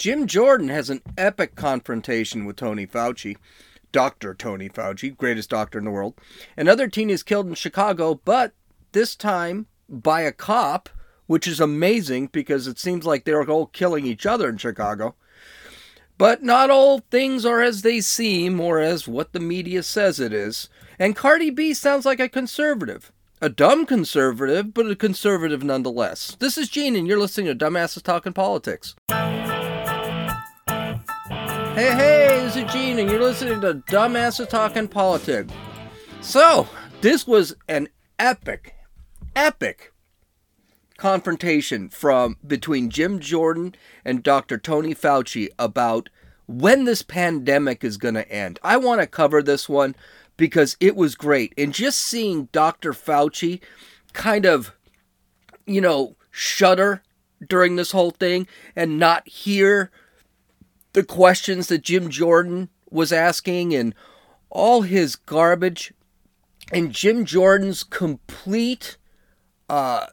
Jim Jordan has an epic confrontation with Tony Fauci, Dr. Tony Fauci, greatest doctor in the world. Another teen is killed in Chicago, but this time by a cop, which is amazing because it seems like they're all killing each other in Chicago. But not all things are as they seem or as what the media says it is. And Cardi B sounds like a conservative. A dumb conservative, but a conservative nonetheless. This is Gene, and you're listening to Dumbasses Talking Politics. Hey, hey, this is Gene, and you're listening to Dumbasses Talking Politics. So, this was an epic, epic confrontation from between Jim Jordan and Dr. Tony Fauci about when this pandemic is going to end. I want to cover this one because it was great. And just seeing Dr. Fauci kind of, you know, shudder during this whole thing and not hear the questions that Jim Jordan was asking and all his garbage. And Jim Jordan's complete uh,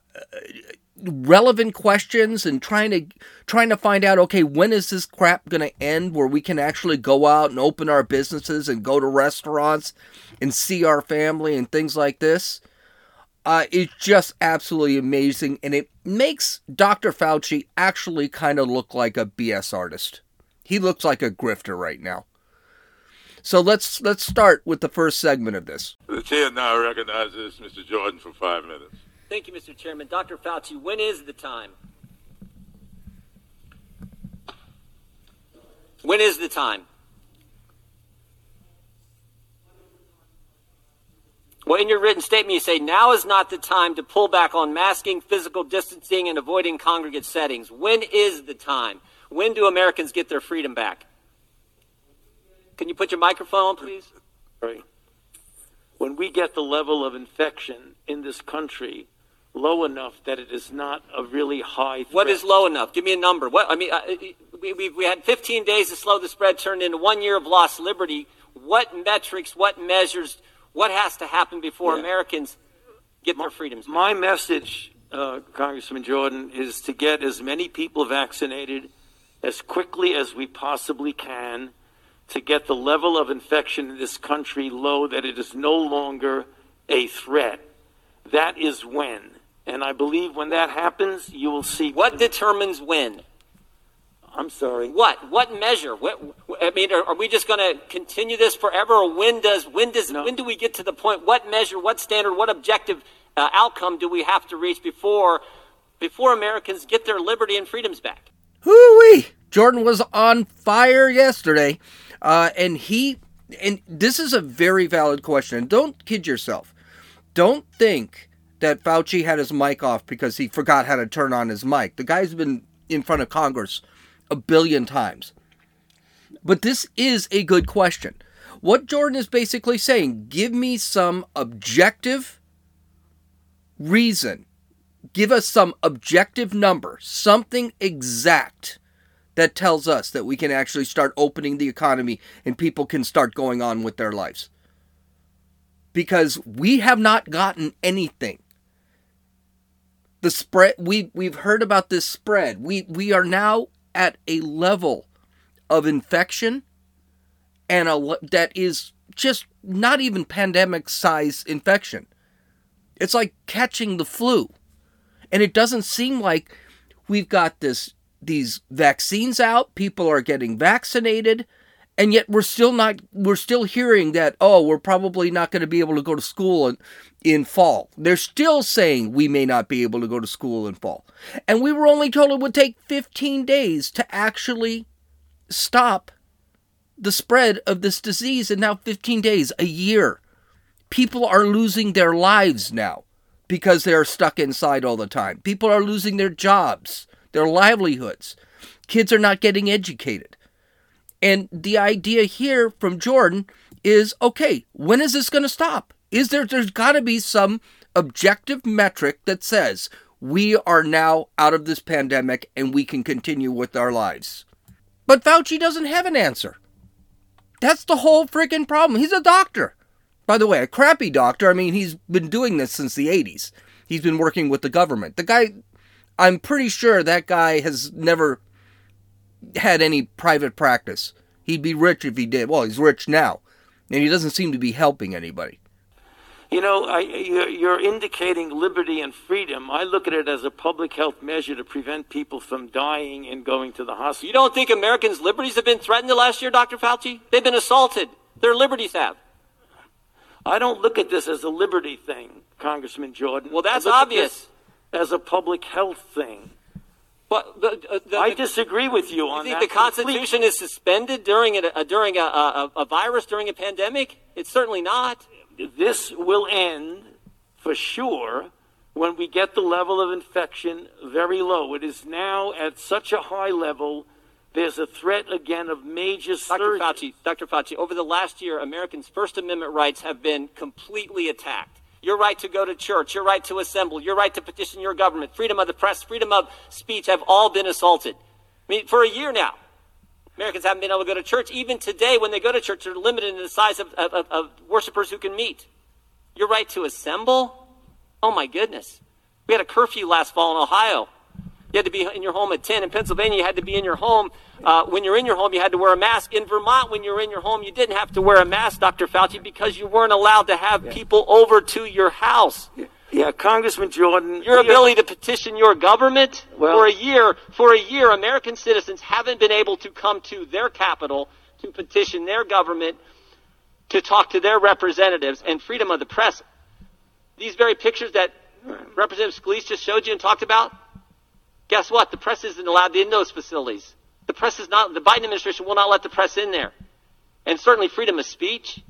relevant questions and trying to trying to find out okay when is this crap going to end where we can actually go out and open our businesses and go to restaurants and see our family and things like this? Uh, it's just absolutely amazing and it makes dr fauci actually kind of look like a bs artist he looks like a grifter right now so let's let's start with the first segment of this the chair now recognizes mr jordan for five minutes Thank you, Mr. Chairman. Dr. Fauci, when is the time? When is the time? Well, in your written statement, you say now is not the time to pull back on masking, physical distancing, and avoiding congregate settings. When is the time? When do Americans get their freedom back? Can you put your microphone on, please? Right. When we get the level of infection in this country low enough that it is not a really high threat. What is low enough? Give me a number. What I mean, uh, we, we, we had 15 days to slow the spread, turned into one year of lost liberty. What metrics, what measures, what has to happen before Yeah. Americans get their freedoms? back? My message, uh, Congressman Jordan, is to get as many people vaccinated as quickly as we possibly can to get the level of infection in this country low that it is no longer a threat. That is when. And I believe when that happens, you will see. What determines when? I'm sorry. What? What measure? What, I mean, are, are we just going to continue this forever, or when does when does No. when do we get to the point? What measure? What standard? What objective uh, outcome do we have to reach before before Americans get their liberty and freedoms back? Hoo-wee! Jordan was on fire yesterday, uh, and he and this is a very valid question. And don't kid yourself. Don't think that Fauci had his mic off because he forgot how to turn on his mic. The guy's been in front of Congress a billion times. But this is a good question. What Jordan is basically saying, give me some objective reason. Give us some objective number, something exact that tells us that we can actually start opening the economy and people can start going on with their lives. Because we have not gotten anything. The spread we we've heard about this spread. We we are now at a level of infection and a that is just not even pandemic size infection. It's like catching the flu. And it doesn't seem like we've got this these vaccines out, people are getting vaccinated, and yet we're still not we're still hearing that oh, we're probably not going to be able to go to school in, in fall. They're still saying we may not be able to go to school in fall. And we were only told it would take 15 days to actually stop the spread of this disease and now 15 days, a year. People are losing their lives now because they are stuck inside all the time. People are losing their jobs, their livelihoods. Kids are not getting educated. And the idea here from Jordan is okay, when is this going to stop? Is there there's got to be some objective metric that says we are now out of this pandemic and we can continue with our lives. But Fauci doesn't have an answer. That's the whole freaking problem. He's a doctor. By the way, a crappy doctor. I mean, he's been doing this since the 80s. He's been working with the government. The guy, I'm pretty sure that guy has never had any private practice. He'd be rich if he did. Well, he's rich now, and he doesn't seem to be helping anybody. You know, I, you're, you're indicating liberty and freedom. I look at it as a public health measure to prevent people from dying and going to the hospital. You don't think Americans' liberties have been threatened the last year, Dr. Fauci? They've been assaulted. Their liberties have. I don't look at this as a liberty thing, Congressman Jordan. Well, that's I look at obvious. As a public health thing. But the, uh, the, I disagree with you on you think that. the Constitution is suspended during a, a during a, a, a virus during a pandemic? It's certainly not. this will end for sure when we get the level of infection very low. It is now at such a high level. There's a threat again of major Dr. surge. Fauci, Dr. Fauci, over the last year, Americans' First Amendment rights have been completely attacked. Your right to go to church, your right to assemble, your right to petition your government, freedom of the press, freedom of speech have all been assaulted. I mean, for a year now, Americans haven't been able to go to church. Even today, when they go to church, they're limited in the size of, of, of, of worshipers who can meet. Your right to assemble? Oh my goodness. We had a curfew last fall in Ohio. You had to be in your home at 10. In Pennsylvania, you had to be in your home. Uh, when you're in your home, you had to wear a mask. In Vermont, when you were in your home, you didn't have to wear a mask, Dr. Fauci, because you weren't allowed to have people over to your house. Yeah, Congressman Jordan. Your ability to petition your government Well- for a year, for a year, American citizens haven't been able to come to their capital to petition their government to talk to their representatives and freedom of the press. These very pictures that Representative Scalise just showed you and talked about, guess what? The press isn't allowed in those facilities. The press is not, the Biden administration will not let the press in there. And certainly freedom of speech.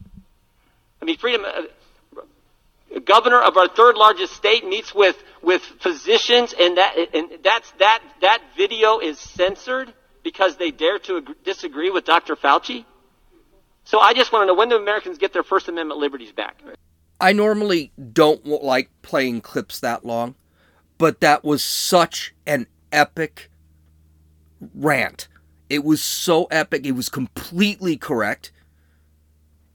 I mean, freedom, uh, governor of our third largest state meets with, with physicians and that, and that's, that, that video is censored because they dare to ag- disagree with Dr. Fauci. So I just want to know when do Americans get their First Amendment liberties back? I normally don't like playing clips that long, but that was such an epic rant. It was so epic. It was completely correct.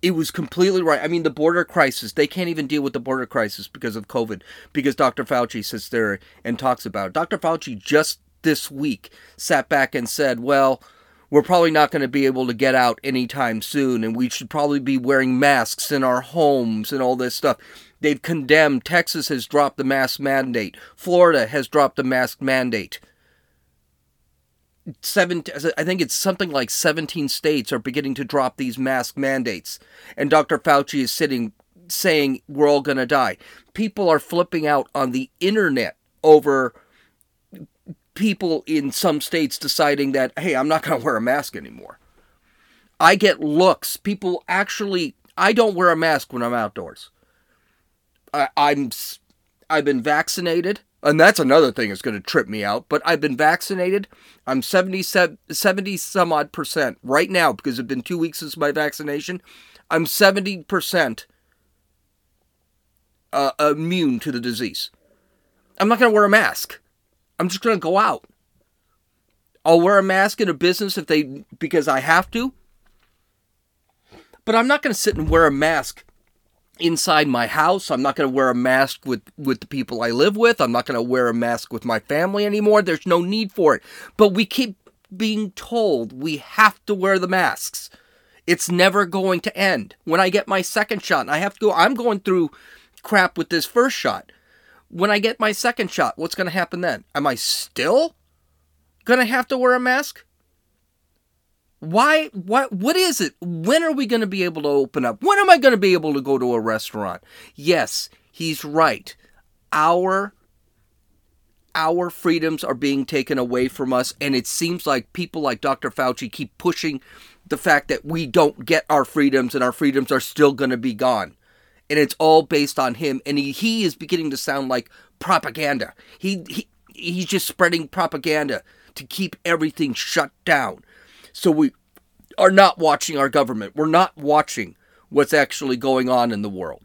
It was completely right. I mean, the border crisis, they can't even deal with the border crisis because of COVID, because Dr. Fauci sits there and talks about it. Dr. Fauci just this week sat back and said, well, we're probably not going to be able to get out anytime soon, and we should probably be wearing masks in our homes and all this stuff. They've condemned, Texas has dropped the mask mandate, Florida has dropped the mask mandate. Seven, I think it's something like 17 states are beginning to drop these mask mandates. And Dr. Fauci is sitting saying we're all going to die. People are flipping out on the internet over people in some states deciding that, hey, I'm not going to wear a mask anymore. I get looks. People actually, I don't wear a mask when I'm outdoors. I, I'm, I've been vaccinated, and that's another thing that's going to trip me out. But I've been vaccinated. I'm 70, 70 some odd percent right now because it's been two weeks since my vaccination. I'm 70 percent uh, immune to the disease. I'm not going to wear a mask. I'm just going to go out. I'll wear a mask in a business if they because I have to. But I'm not going to sit and wear a mask inside my house. I'm not going to wear a mask with with the people I live with. I'm not going to wear a mask with my family anymore. There's no need for it. But we keep being told we have to wear the masks. It's never going to end. When I get my second shot, I have to go I'm going through crap with this first shot. When I get my second shot, what's going to happen then? Am I still going to have to wear a mask? Why what what is it? When are we going to be able to open up? When am I going to be able to go to a restaurant? Yes, he's right. Our our freedoms are being taken away from us and it seems like people like Dr. Fauci keep pushing the fact that we don't get our freedoms and our freedoms are still going to be gone. And it's all based on him and he, he is beginning to sound like propaganda. He, he he's just spreading propaganda to keep everything shut down. So we are not watching our government. We're not watching what's actually going on in the world.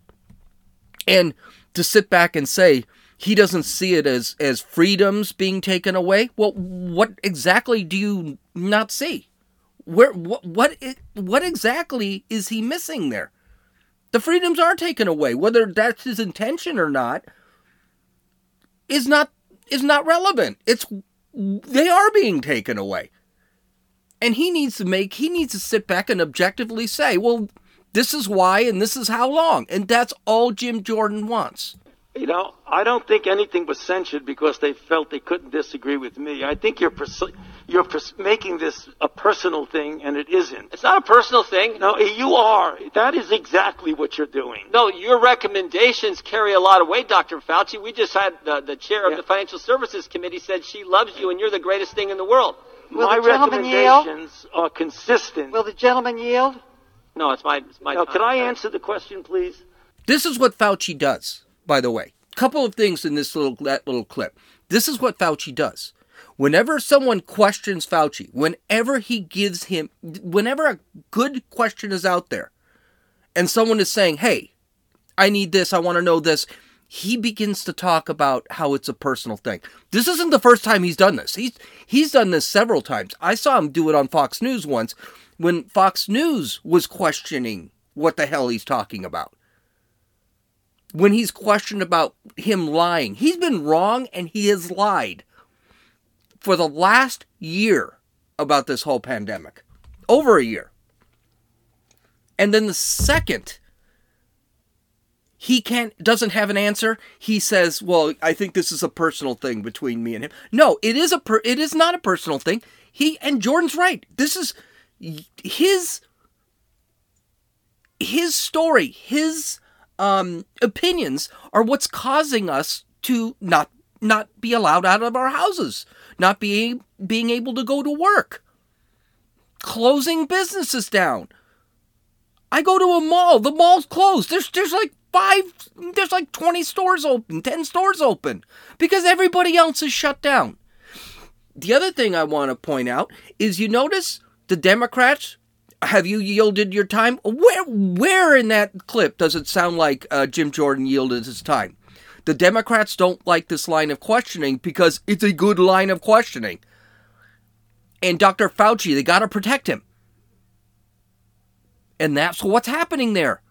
And to sit back and say he doesn't see it as as freedoms being taken away, well, what exactly do you not see? Where what what what exactly is he missing there? The freedoms are taken away, whether that's his intention or not. Is not is not relevant. It's they are being taken away. And he needs to make, he needs to sit back and objectively say, well, this is why and this is how long. And that's all Jim Jordan wants. You know, I don't think anything was censured because they felt they couldn't disagree with me. I think you're pers- you're pers- making this a personal thing, and it isn't. It's not a personal thing. No, you are. That is exactly what you're doing. No, your recommendations carry a lot of weight, Dr. Fauci. We just had the, the chair of Yeah. the Financial Services Committee said she loves you and you're the greatest thing in the world. Will My the gentleman yield? recommendations are consistent. Will the gentleman yield? No, it's my, it's my now, time. can I answer the question, please? This is what Fauci does, by the way. Couple of things in this little that little clip. This is what Fauci does. Whenever someone questions Fauci, whenever he gives him whenever a good question is out there and someone is saying, "Hey, I need this, I want to know this." He begins to talk about how it's a personal thing. This isn't the first time he's done this. He's he's done this several times. I saw him do it on Fox News once when Fox News was questioning what the hell he's talking about when he's questioned about him lying. He's been wrong and he has lied for the last year about this whole pandemic. Over a year. And then the second he can't doesn't have an answer, he says, "Well, I think this is a personal thing between me and him." No, it is a per- it is not a personal thing. He and Jordan's right. This is his his story, his um, opinions are what's causing us to not not be allowed out of our houses, not being being able to go to work, closing businesses down. I go to a mall, the mall's closed. There's there's like five, there's like twenty stores open, ten stores open because everybody else is shut down. The other thing I want to point out is you notice the Democrats have you yielded your time? Where where in that clip does it sound like uh, Jim Jordan yielded his time? The Democrats don't like this line of questioning because it's a good line of questioning. And Dr. Fauci, they got to protect him. And that's what's happening there.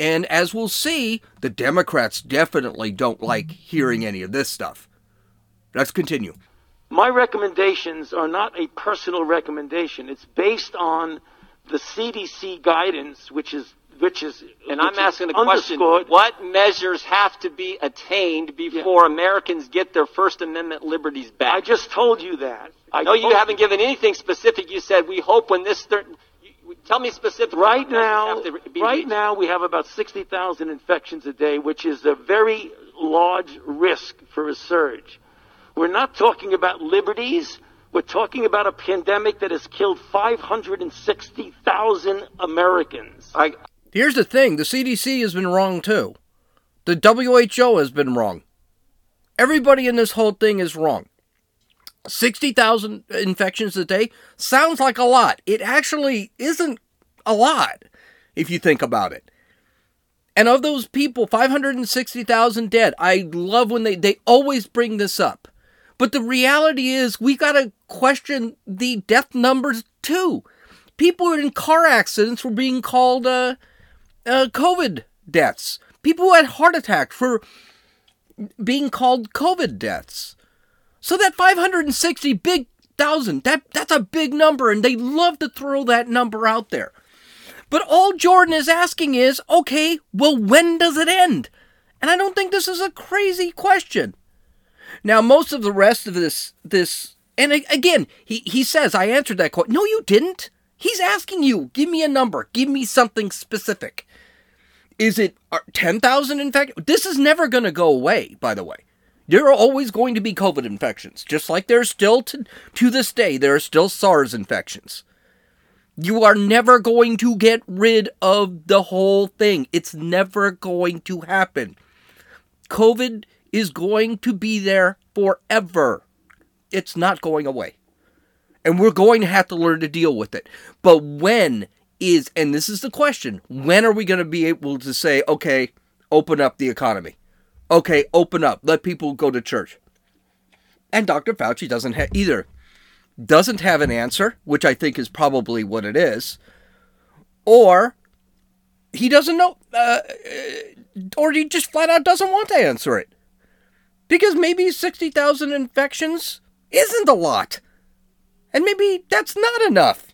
And as we'll see, the Democrats definitely don't like hearing any of this stuff. Let's continue. My recommendations are not a personal recommendation. It's based on the CDC guidance, which is which is And which I'm asking the question, what measures have to be attained before Americans get their First Amendment liberties back? I just told you that. I no, you haven't given anything specific. You said, we hope when this... Thir- you- tell me specifically. Right now, have to be right reached. now we have about 60,000 infections a day, which is a very large risk for a surge. We're not talking about liberties. We're talking about a pandemic that has killed 560,000 Americans. I, Here's the thing the CDC has been wrong too. The WHO has been wrong. Everybody in this whole thing is wrong. 60,000 infections a day sounds like a lot. It actually isn't a lot if you think about it. And of those people, 560,000 dead. I love when they, they always bring this up. But the reality is, we got to question the death numbers too. People in car accidents were being called uh, uh, COVID deaths. People who had heart attacks were being called COVID deaths. So that 560 big thousand, that that's a big number, and they love to throw that number out there. But all Jordan is asking is, okay, well, when does it end? And I don't think this is a crazy question. Now, most of the rest of this, this, and again, he, he says, I answered that question. No, you didn't. He's asking you, give me a number, give me something specific. Is it uh, 10,000 infections? This is never going to go away, by the way. There are always going to be COVID infections, just like there's still to, to this day, there are still SARS infections. You are never going to get rid of the whole thing. It's never going to happen. COVID is going to be there forever. It's not going away. And we're going to have to learn to deal with it. But when is, and this is the question, when are we going to be able to say, okay, open up the economy? Okay, open up. Let people go to church. And Dr. Fauci doesn't have either. Doesn't have an answer, which I think is probably what it is, or he doesn't know, uh, or he just flat out doesn't want to answer it. Because maybe 60,000 infections isn't a lot. And maybe that's not enough.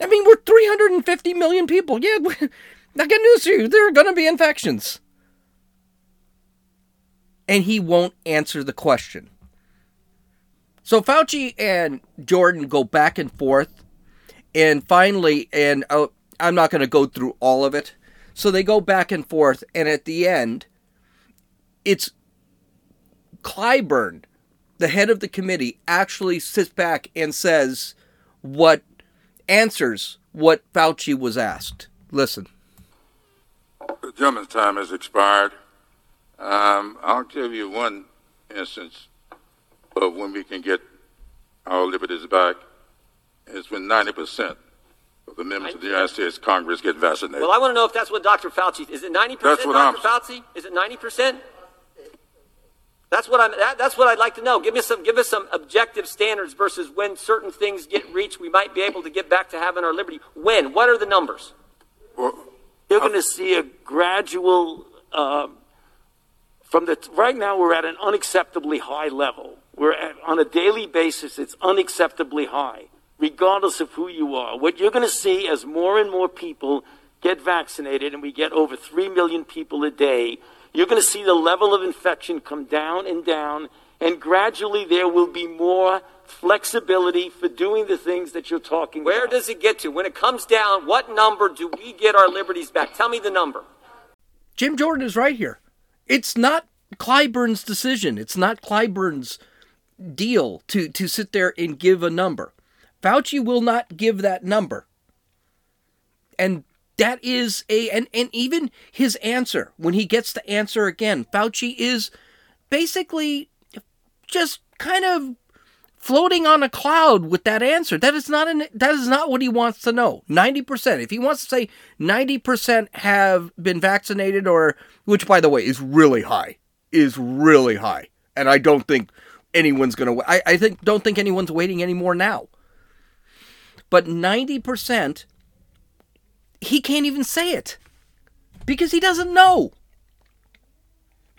I mean, we're 350 million people. Yeah, I got news for you. There are going to be infections. And he won't answer the question. So Fauci and Jordan go back and forth. And finally, and uh, I'm not going to go through all of it. So they go back and forth. And at the end, it's Clyburn, the head of the committee, actually sits back and says what answers what Fauci was asked. Listen. The gentleman's time has expired. Um, I'll give you one instance of when we can get our liberties back. It's when 90% of the members of the United States Congress get vaccinated. Well, I want to know if that's what Dr. Fauci is. It 90%, That's what Dr. I'm- Fauci? Is it 90%? That's what I'm. That, that's what I'd like to know. Give me some. Give us some objective standards versus when certain things get reached, we might be able to get back to having our liberty. When? What are the numbers? Well, You're going to see a gradual, um, from the, right now we're at an unacceptably high level. We're at, on a daily basis, it's unacceptably high, regardless of who you are. What you're going to see as more and more people get vaccinated, and we get over 3 million people a day, you're going to see the level of infection come down and down, and gradually there will be more flexibility for doing the things that you're talking Where about. Where does it get to? When it comes down, what number do we get our liberties back? Tell me the number. Jim Jordan is right here. It's not Clyburn's decision. It's not Clyburn's deal to, to sit there and give a number. Fauci will not give that number. And that is a and, and even his answer, when he gets the answer again, Fauci is basically just kind of floating on a cloud with that answer. That is not an that is not what he wants to know. 90%. If he wants to say 90% have been vaccinated or which by the way is really high. Is really high. And I don't think anyone's going to I I think don't think anyone's waiting anymore now. But 90% he can't even say it because he doesn't know.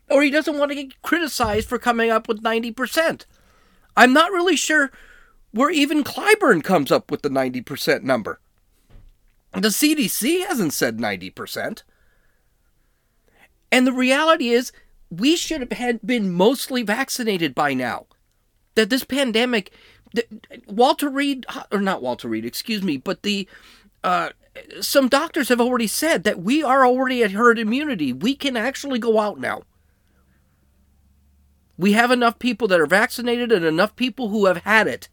Or he doesn't want to get criticized for coming up with 90%. I'm not really sure where even Clyburn comes up with the 90% number. The CDC hasn't said 90%. And the reality is, we should have been mostly vaccinated by now. That this pandemic, Walter Reed, or not Walter Reed, excuse me, but the uh, some doctors have already said that we are already at herd immunity. We can actually go out now. We have enough people that are vaccinated and enough people who have had it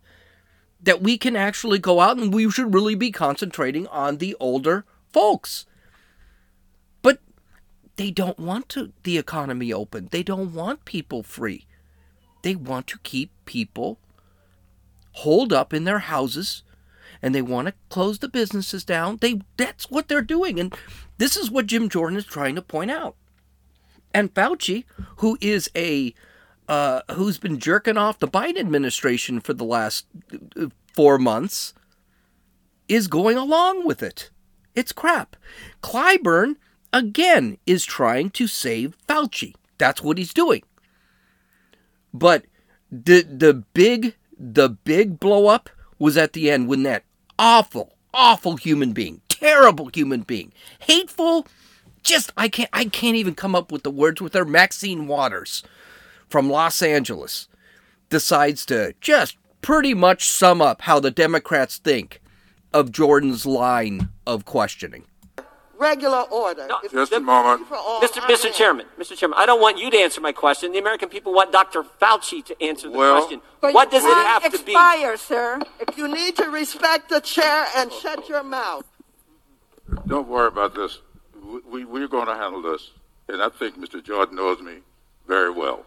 that we can actually go out and we should really be concentrating on the older folks. But they don't want to the economy open. They don't want people free. They want to keep people holed up in their houses and they want to close the businesses down. They that's what they're doing and this is what Jim Jordan is trying to point out. And Fauci, who is a uh, who's been jerking off the Biden administration for the last uh, four months, is going along with it. It's crap. Clyburn, again, is trying to save Fauci. That's what he's doing. But the the big the big blow up was at the end when that awful, awful human being, terrible human being, hateful, just I can't I can't even come up with the words with her Maxine Waters from Los Angeles decides to just pretty much sum up how the Democrats think of Jordan's line of questioning. regular order. No, Just the a moment. Mr. Mr. Chairman, Mr. Chairman, I don't want you to answer my question. The American people want Dr. Fauci to answer the Well- question. But What your does it time have to be? expire, sir. If you need to respect the chair and shut your mouth. Don't worry about this. We, we, we're going to handle this. And I think Mr. Jordan knows me very well.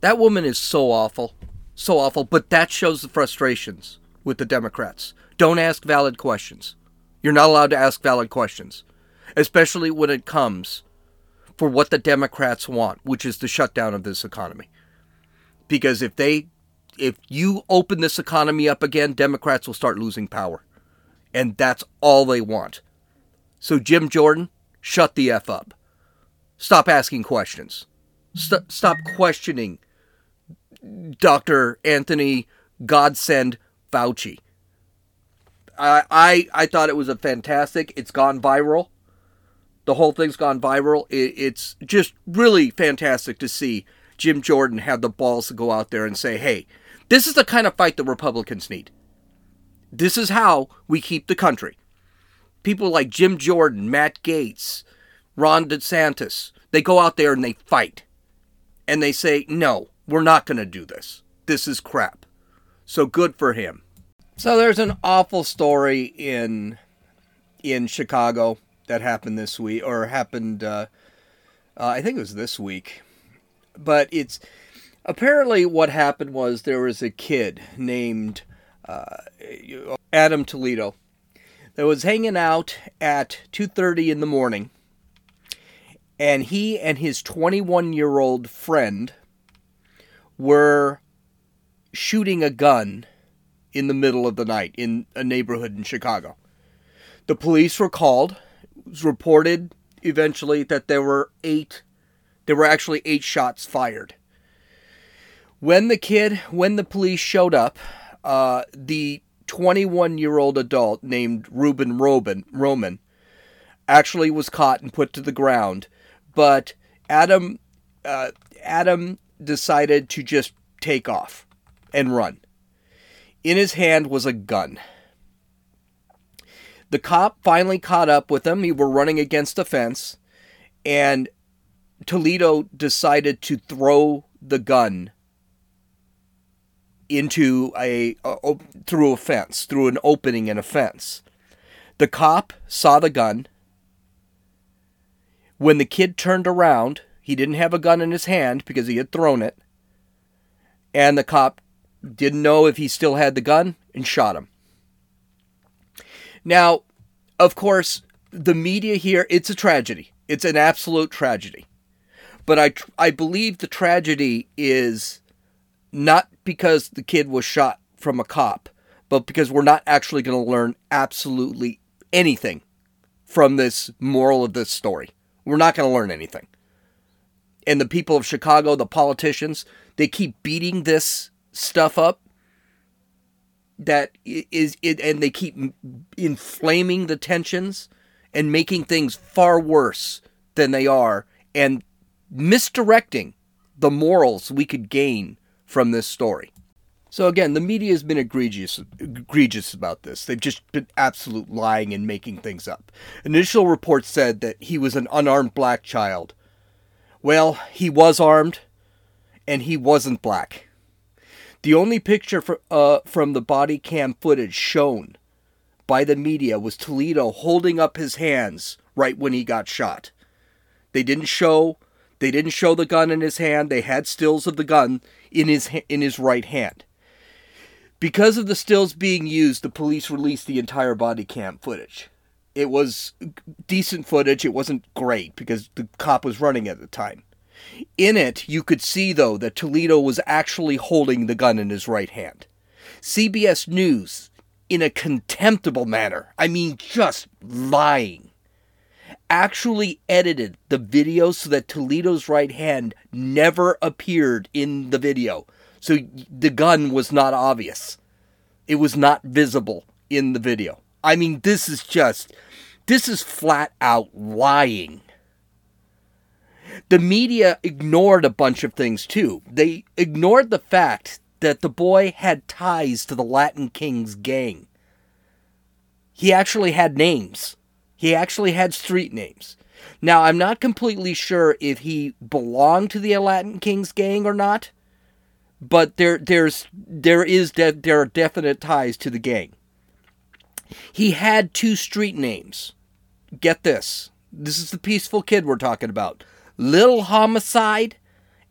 That woman is so awful. So awful, but that shows the frustrations with the Democrats. Don't ask valid questions. You're not allowed to ask valid questions, especially when it comes for what the Democrats want, which is the shutdown of this economy. Because if they if you open this economy up again, Democrats will start losing power. And that's all they want. So Jim Jordan, shut the F up. Stop asking questions. St- stop questioning Dr. Anthony Godsend Fauci. I, I I thought it was a fantastic. It's gone viral. The whole thing's gone viral. It, it's just really fantastic to see Jim Jordan have the balls to go out there and say, "Hey, this is the kind of fight the Republicans need. This is how we keep the country." People like Jim Jordan, Matt Gaetz, Ron DeSantis, they go out there and they fight. And they say, "No, we're not going to do this. This is crap." So good for him. So there's an awful story in in Chicago that happened this week, or happened. Uh, uh, I think it was this week, but it's apparently what happened was there was a kid named uh, Adam Toledo that was hanging out at 2:30 in the morning, and he and his 21 year old friend were shooting a gun in the middle of the night in a neighborhood in Chicago. The police were called. It was reported eventually that there were eight, there were actually eight shots fired. When the kid, when the police showed up, uh, the 21 year old adult named Ruben Roman, Roman actually was caught and put to the ground, but Adam, uh, Adam decided to just take off and run. In his hand was a gun. The cop finally caught up with him. He were running against a fence, and Toledo decided to throw the gun into a, a, through a fence, through an opening in a fence. The cop saw the gun. When the kid turned around, he didn't have a gun in his hand because he had thrown it. And the cop didn't know if he still had the gun and shot him. Now, of course, the media here, it's a tragedy. It's an absolute tragedy. But I, I believe the tragedy is not because the kid was shot from a cop, but because we're not actually going to learn absolutely anything from this moral of this story. We're not going to learn anything. And the people of Chicago, the politicians, they keep beating this stuff up that is it and they keep inflaming the tensions and making things far worse than they are and misdirecting the morals we could gain from this story. So again, the media has been egregious egregious about this. They've just been absolute lying and making things up. Initial reports said that he was an unarmed black child. Well, he was armed and he wasn't black. The only picture for, uh, from the body cam footage shown by the media was Toledo holding up his hands right when he got shot. They didn't show they didn't show the gun in his hand. They had stills of the gun in his in his right hand. Because of the stills being used, the police released the entire body cam footage. It was decent footage. It wasn't great because the cop was running at the time. In it, you could see, though, that Toledo was actually holding the gun in his right hand. CBS News, in a contemptible manner, I mean, just lying, actually edited the video so that Toledo's right hand never appeared in the video. So the gun was not obvious. It was not visible in the video. I mean, this is just, this is flat out lying the media ignored a bunch of things too. They ignored the fact that the boy had ties to the Latin Kings gang. He actually had names. He actually had street names. Now, I'm not completely sure if he belonged to the Latin Kings gang or not, but there there's there is de- there are definite ties to the gang. He had two street names. Get this. This is the peaceful kid we're talking about. Little Homicide,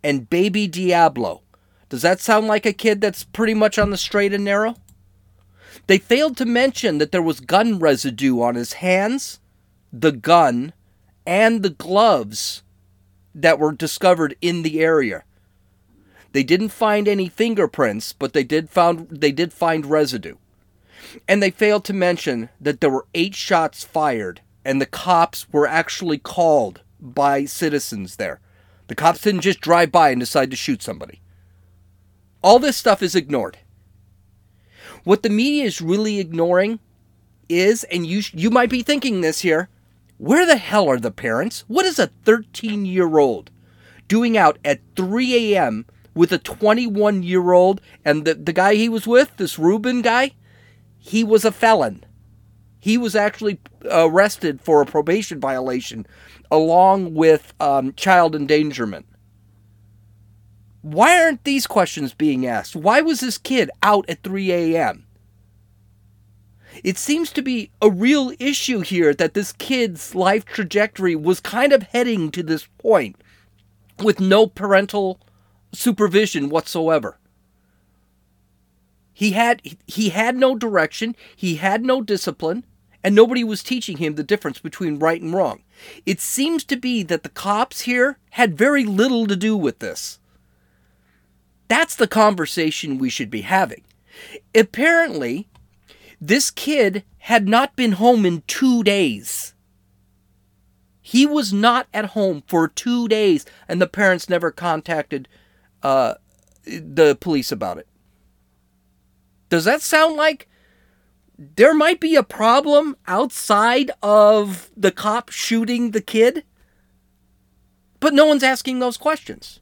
and Baby Diablo. Does that sound like a kid that's pretty much on the straight and narrow? They failed to mention that there was gun residue on his hands, the gun, and the gloves that were discovered in the area. They didn't find any fingerprints, but they did found they did find residue. And they failed to mention that there were 8 shots fired and the cops were actually called by citizens there. The cops didn't just drive by and decide to shoot somebody. All this stuff is ignored. What the media is really ignoring is, and you you might be thinking this here, where the hell are the parents? What is a 13 year old doing out at 3 a.m. with a 21 year old and the, the guy he was with, this Ruben guy, he was a felon. He was actually arrested for a probation violation along with um, child endangerment. Why aren't these questions being asked? Why was this kid out at 3 a.m.? It seems to be a real issue here that this kid's life trajectory was kind of heading to this point with no parental supervision whatsoever. He had he had no direction, he had no discipline, and nobody was teaching him the difference between right and wrong. It seems to be that the cops here had very little to do with this. That's the conversation we should be having. Apparently, this kid had not been home in two days. He was not at home for two days, and the parents never contacted uh, the police about it. Does that sound like there might be a problem outside of the cop shooting the kid? But no one's asking those questions.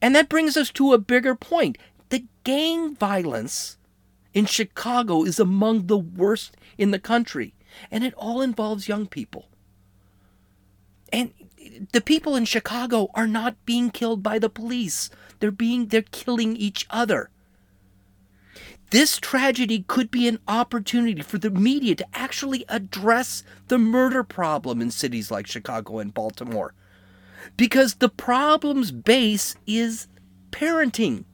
And that brings us to a bigger point. The gang violence in Chicago is among the worst in the country, and it all involves young people. And the people in Chicago are not being killed by the police. They're being they're killing each other. This tragedy could be an opportunity for the media to actually address the murder problem in cities like Chicago and Baltimore. Because the problem's base is parenting.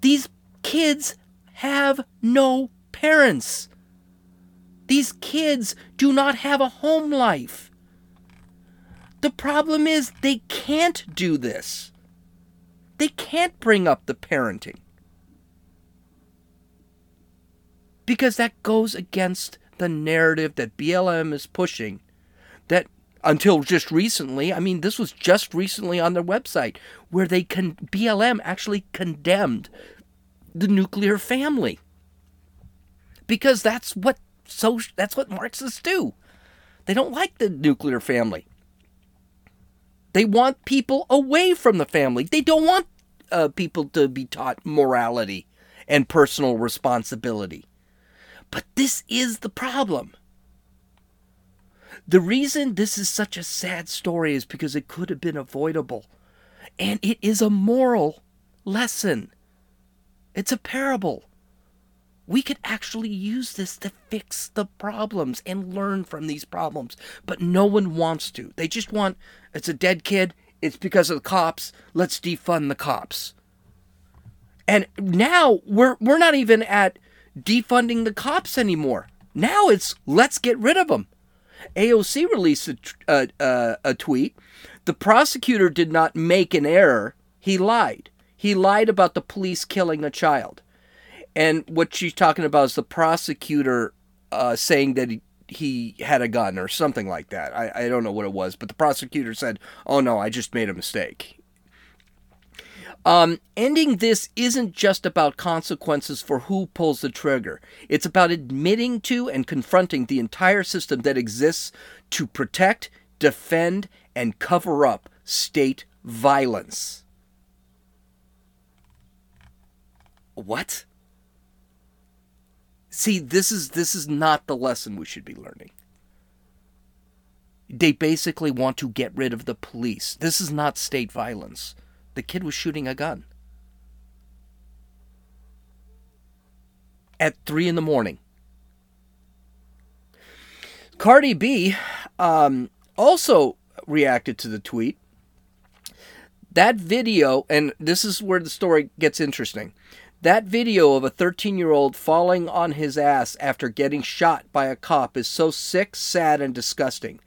These kids have no parents. These kids do not have a home life. The problem is they can't do this. They can't bring up the parenting. Because that goes against the narrative that BLM is pushing. That until just recently, I mean, this was just recently on their website where they con- BLM actually condemned the nuclear family. Because that's what so that's what Marxists do. They don't like the nuclear family. They want people away from the family. They don't want uh, people to be taught morality and personal responsibility. But this is the problem. The reason this is such a sad story is because it could have been avoidable. And it is a moral lesson. It's a parable. We could actually use this to fix the problems and learn from these problems. But no one wants to. They just want it's a dead kid. It's because of the cops. Let's defund the cops. And now we're we're not even at defunding the cops anymore. Now it's let's get rid of them. AOC released a, a, a, a tweet. The prosecutor did not make an error. He lied. He lied about the police killing a child. And what she's talking about is the prosecutor uh, saying that he, he had a gun or something like that. I, I don't know what it was, but the prosecutor said, oh no, I just made a mistake. Um, ending this isn't just about consequences for who pulls the trigger. It's about admitting to and confronting the entire system that exists to protect, defend, and cover up state violence. What? See, this is this is not the lesson we should be learning. They basically want to get rid of the police. This is not state violence. The kid was shooting a gun. At three in the morning. Cardi B um, also reacted to the tweet. That video, and this is where the story gets interesting. That video of a 13 year old falling on his ass after getting shot by a cop is so sick, sad, and disgusting.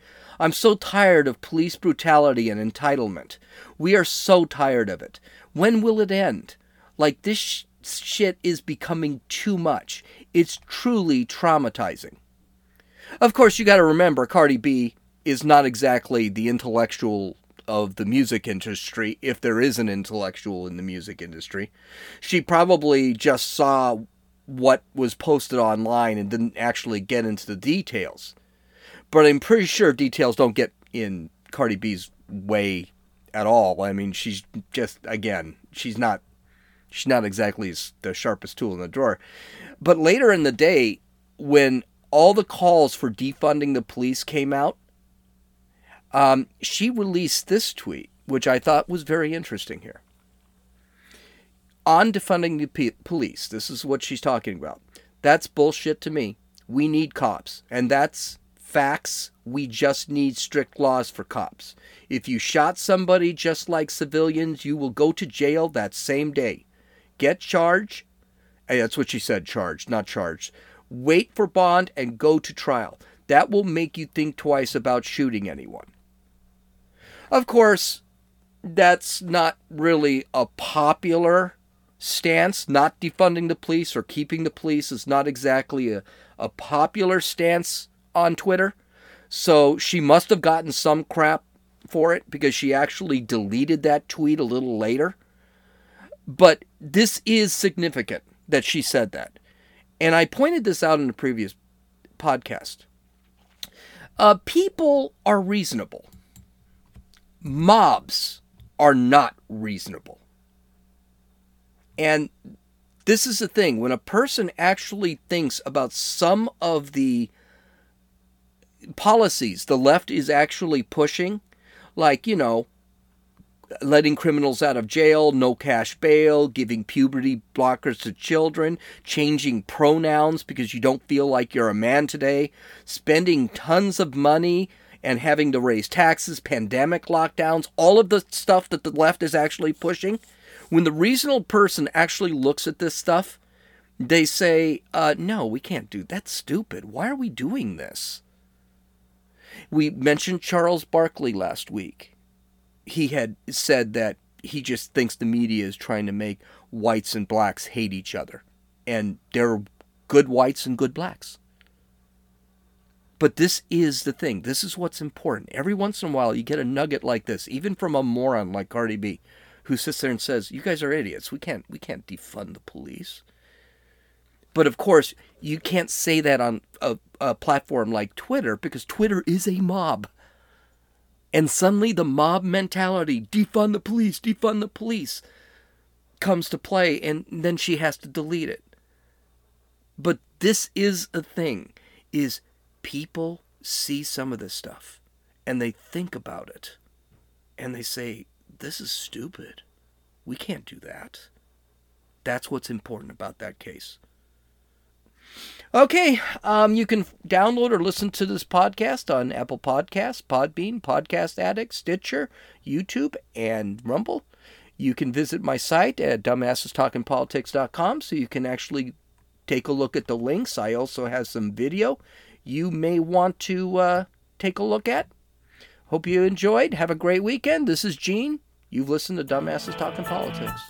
I'm so tired of police brutality and entitlement. We are so tired of it. When will it end? Like, this sh- shit is becoming too much. It's truly traumatizing. Of course, you gotta remember, Cardi B is not exactly the intellectual of the music industry, if there is an intellectual in the music industry. She probably just saw what was posted online and didn't actually get into the details. But I'm pretty sure details don't get in Cardi B's way at all. I mean, she's just again, she's not she's not exactly the sharpest tool in the drawer. But later in the day, when all the calls for defunding the police came out, um, she released this tweet, which I thought was very interesting here. On defunding the p- police, this is what she's talking about. That's bullshit to me. We need cops, and that's facts. We just need strict laws for cops. If you shot somebody just like civilians, you will go to jail that same day. Get charged. Hey, that's what she said, charged, not charged. Wait for bond and go to trial. That will make you think twice about shooting anyone. Of course, that's not really a popular stance. Not defunding the police or keeping the police is not exactly a, a popular stance on Twitter. So she must have gotten some crap for it because she actually deleted that tweet a little later. But this is significant that she said that. And I pointed this out in the previous podcast. Uh, people are reasonable, mobs are not reasonable. And this is the thing when a person actually thinks about some of the policies the left is actually pushing, like, you know, letting criminals out of jail, no cash bail, giving puberty blockers to children, changing pronouns because you don't feel like you're a man today, spending tons of money and having to raise taxes, pandemic lockdowns, all of the stuff that the left is actually pushing. When the reasonable person actually looks at this stuff, they say, uh, no, we can't do that's stupid. Why are we doing this? We mentioned Charles Barkley last week. He had said that he just thinks the media is trying to make whites and blacks hate each other. And there are good whites and good blacks. But this is the thing. This is what's important. Every once in a while, you get a nugget like this, even from a moron like Cardi B, who sits there and says, "You guys are idiots. We can't, we can't defund the police." But of course, you can't say that on a, a platform like Twitter because Twitter is a mob. And suddenly the mob mentality, defund the police, defund the police, comes to play, and then she has to delete it. But this is a thing, is people see some of this stuff and they think about it and they say, This is stupid. We can't do that. That's what's important about that case. Okay, um, you can download or listen to this podcast on Apple Podcasts, Podbean, Podcast Addict, Stitcher, YouTube, and Rumble. You can visit my site at dumbassestalkingpolitics.com so you can actually take a look at the links. I also have some video you may want to uh, take a look at. Hope you enjoyed. Have a great weekend. This is Gene. You've listened to Dumbasses Talking Politics.